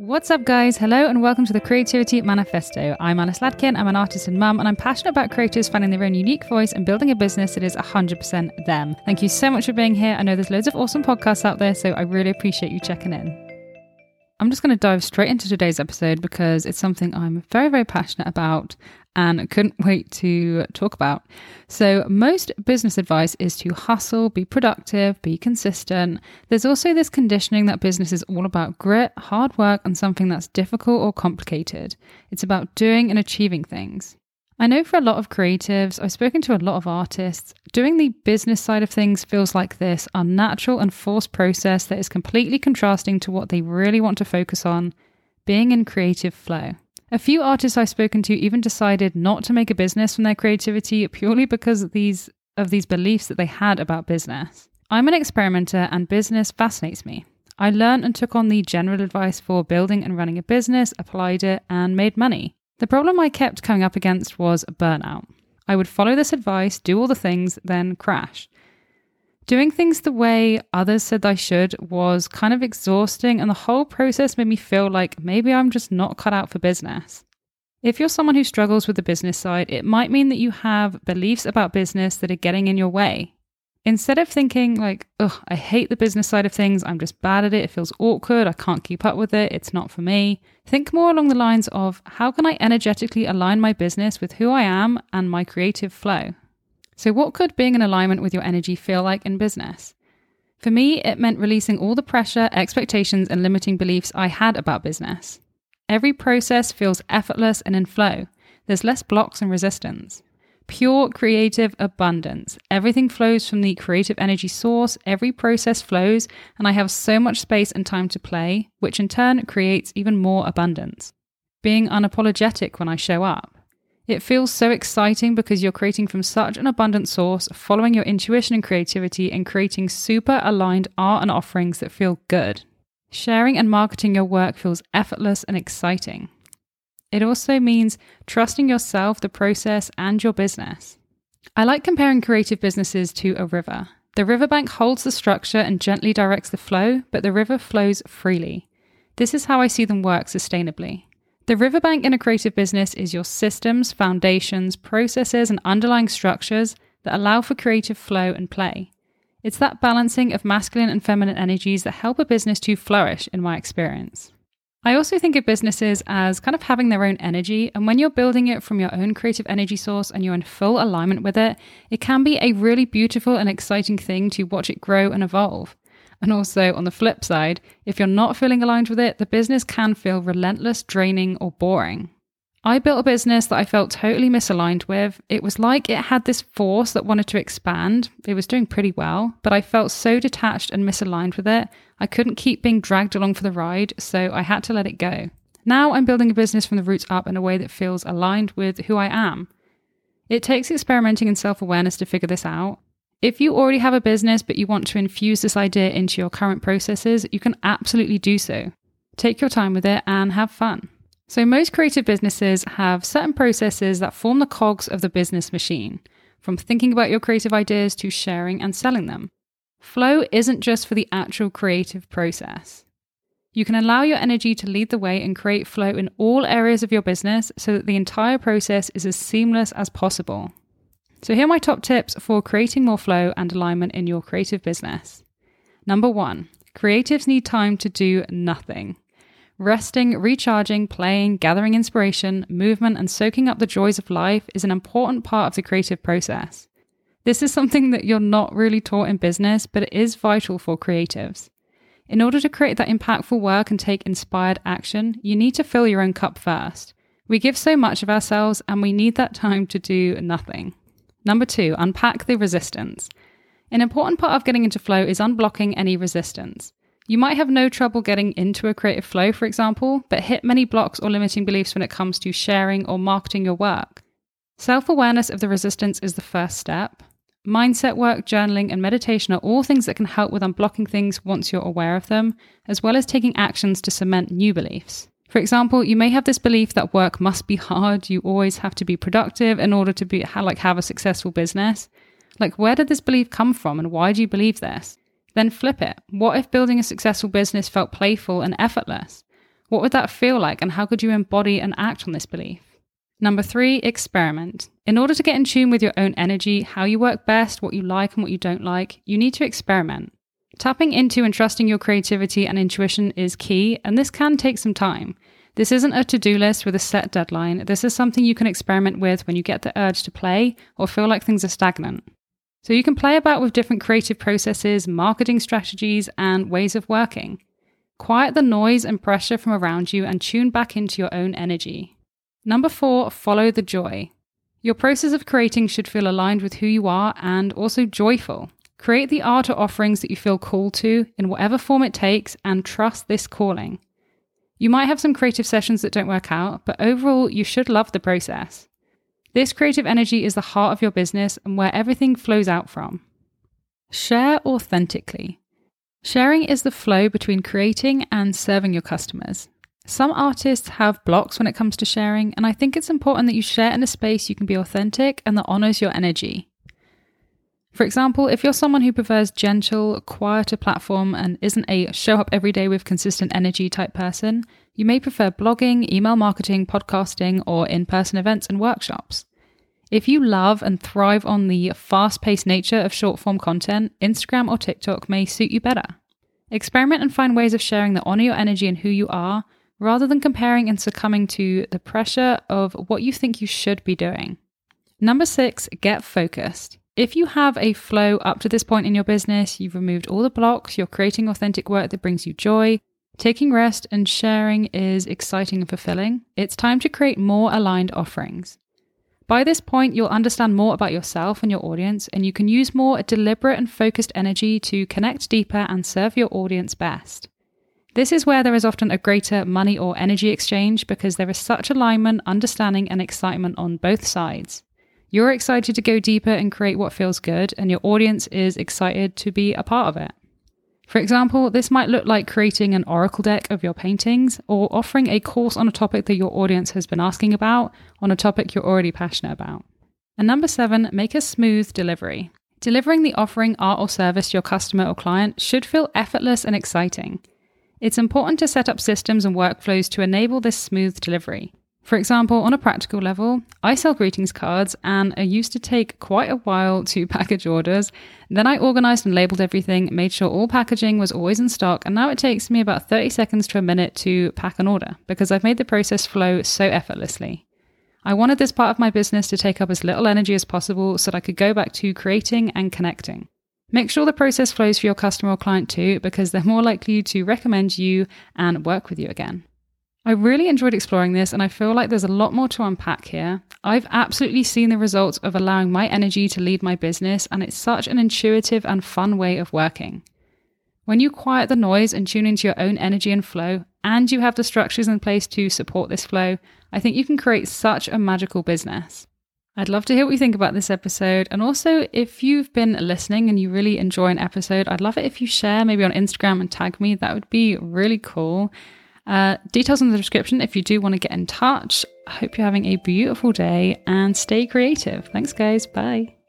What's up, guys? Hello, and welcome to the Creativity Manifesto. I'm Alice Ladkin. I'm an artist and mum, and I'm passionate about creators finding their own unique voice and building a business that is 100% them. Thank you so much for being here. I know there's loads of awesome podcasts out there, so I really appreciate you checking in. I'm just going to dive straight into today's episode because it's something I'm very, very passionate about and couldn't wait to talk about. So, most business advice is to hustle, be productive, be consistent. There's also this conditioning that business is all about grit, hard work, and something that's difficult or complicated. It's about doing and achieving things. I know for a lot of creatives, I've spoken to a lot of artists, doing the business side of things feels like this unnatural and forced process that is completely contrasting to what they really want to focus on being in creative flow. A few artists I've spoken to even decided not to make a business from their creativity purely because of these of these beliefs that they had about business. I'm an experimenter and business fascinates me. I learned and took on the general advice for building and running a business, applied it, and made money. The problem I kept coming up against was burnout. I would follow this advice, do all the things, then crash. Doing things the way others said I should was kind of exhausting, and the whole process made me feel like maybe I'm just not cut out for business. If you're someone who struggles with the business side, it might mean that you have beliefs about business that are getting in your way. Instead of thinking, like, ugh, I hate the business side of things, I'm just bad at it, it feels awkward, I can't keep up with it, it's not for me, think more along the lines of how can I energetically align my business with who I am and my creative flow? So, what could being in alignment with your energy feel like in business? For me, it meant releasing all the pressure, expectations, and limiting beliefs I had about business. Every process feels effortless and in flow. There's less blocks and resistance pure creative abundance. Everything flows from the creative energy source, every process flows, and I have so much space and time to play, which in turn creates even more abundance. Being unapologetic when I show up. It feels so exciting because you're creating from such an abundant source, following your intuition and creativity, and creating super aligned art and offerings that feel good. Sharing and marketing your work feels effortless and exciting. It also means trusting yourself, the process, and your business. I like comparing creative businesses to a river. The riverbank holds the structure and gently directs the flow, but the river flows freely. This is how I see them work sustainably. The riverbank in a creative business is your systems, foundations, processes, and underlying structures that allow for creative flow and play. It's that balancing of masculine and feminine energies that help a business to flourish, in my experience. I also think of businesses as kind of having their own energy. And when you're building it from your own creative energy source and you're in full alignment with it, it can be a really beautiful and exciting thing to watch it grow and evolve. And also, on the flip side, if you're not feeling aligned with it, the business can feel relentless, draining, or boring. I built a business that I felt totally misaligned with. It was like it had this force that wanted to expand. It was doing pretty well, but I felt so detached and misaligned with it. I couldn't keep being dragged along for the ride, so I had to let it go. Now I'm building a business from the roots up in a way that feels aligned with who I am. It takes experimenting and self awareness to figure this out. If you already have a business but you want to infuse this idea into your current processes, you can absolutely do so. Take your time with it and have fun. So, most creative businesses have certain processes that form the cogs of the business machine, from thinking about your creative ideas to sharing and selling them. Flow isn't just for the actual creative process. You can allow your energy to lead the way and create flow in all areas of your business so that the entire process is as seamless as possible. So, here are my top tips for creating more flow and alignment in your creative business. Number one, creatives need time to do nothing. Resting, recharging, playing, gathering inspiration, movement, and soaking up the joys of life is an important part of the creative process. This is something that you're not really taught in business, but it is vital for creatives. In order to create that impactful work and take inspired action, you need to fill your own cup first. We give so much of ourselves and we need that time to do nothing. Number two, unpack the resistance. An important part of getting into flow is unblocking any resistance. You might have no trouble getting into a creative flow, for example, but hit many blocks or limiting beliefs when it comes to sharing or marketing your work. Self awareness of the resistance is the first step. Mindset work, journaling, and meditation are all things that can help with unblocking things once you're aware of them, as well as taking actions to cement new beliefs. For example, you may have this belief that work must be hard, you always have to be productive in order to be like have a successful business. Like where did this belief come from and why do you believe this? Then flip it. What if building a successful business felt playful and effortless? What would that feel like, and how could you embody and act on this belief? Number three, experiment. In order to get in tune with your own energy, how you work best, what you like and what you don't like, you need to experiment. Tapping into and trusting your creativity and intuition is key, and this can take some time. This isn't a to do list with a set deadline. This is something you can experiment with when you get the urge to play or feel like things are stagnant. So you can play about with different creative processes, marketing strategies, and ways of working. Quiet the noise and pressure from around you and tune back into your own energy. Number four, follow the joy. Your process of creating should feel aligned with who you are and also joyful. Create the art or offerings that you feel called to in whatever form it takes and trust this calling. You might have some creative sessions that don't work out, but overall, you should love the process. This creative energy is the heart of your business and where everything flows out from. Share authentically. Sharing is the flow between creating and serving your customers. Some artists have blocks when it comes to sharing, and I think it's important that you share in a space you can be authentic and that honors your energy. For example, if you're someone who prefers gentle, quieter platform and isn't a show up every day with consistent energy type person, you may prefer blogging, email marketing, podcasting, or in person events and workshops. If you love and thrive on the fast paced nature of short form content, Instagram or TikTok may suit you better. Experiment and find ways of sharing that honor your energy and who you are, rather than comparing and succumbing to the pressure of what you think you should be doing. Number six, get focused. If you have a flow up to this point in your business, you've removed all the blocks, you're creating authentic work that brings you joy, taking rest and sharing is exciting and fulfilling, it's time to create more aligned offerings. By this point, you'll understand more about yourself and your audience, and you can use more deliberate and focused energy to connect deeper and serve your audience best. This is where there is often a greater money or energy exchange because there is such alignment, understanding, and excitement on both sides. You're excited to go deeper and create what feels good, and your audience is excited to be a part of it. For example, this might look like creating an oracle deck of your paintings or offering a course on a topic that your audience has been asking about, on a topic you're already passionate about. And number seven, make a smooth delivery. Delivering the offering, art, or service to your customer or client should feel effortless and exciting. It's important to set up systems and workflows to enable this smooth delivery. For example, on a practical level, I sell greetings cards and it used to take quite a while to package orders. Then I organized and labeled everything, made sure all packaging was always in stock, and now it takes me about 30 seconds to a minute to pack an order because I've made the process flow so effortlessly. I wanted this part of my business to take up as little energy as possible so that I could go back to creating and connecting. Make sure the process flows for your customer or client too, because they're more likely to recommend you and work with you again. I really enjoyed exploring this, and I feel like there's a lot more to unpack here. I've absolutely seen the results of allowing my energy to lead my business, and it's such an intuitive and fun way of working. When you quiet the noise and tune into your own energy and flow, and you have the structures in place to support this flow, I think you can create such a magical business. I'd love to hear what you think about this episode. And also, if you've been listening and you really enjoy an episode, I'd love it if you share maybe on Instagram and tag me. That would be really cool. Uh, details in the description if you do want to get in touch. I hope you're having a beautiful day and stay creative. Thanks, guys. Bye.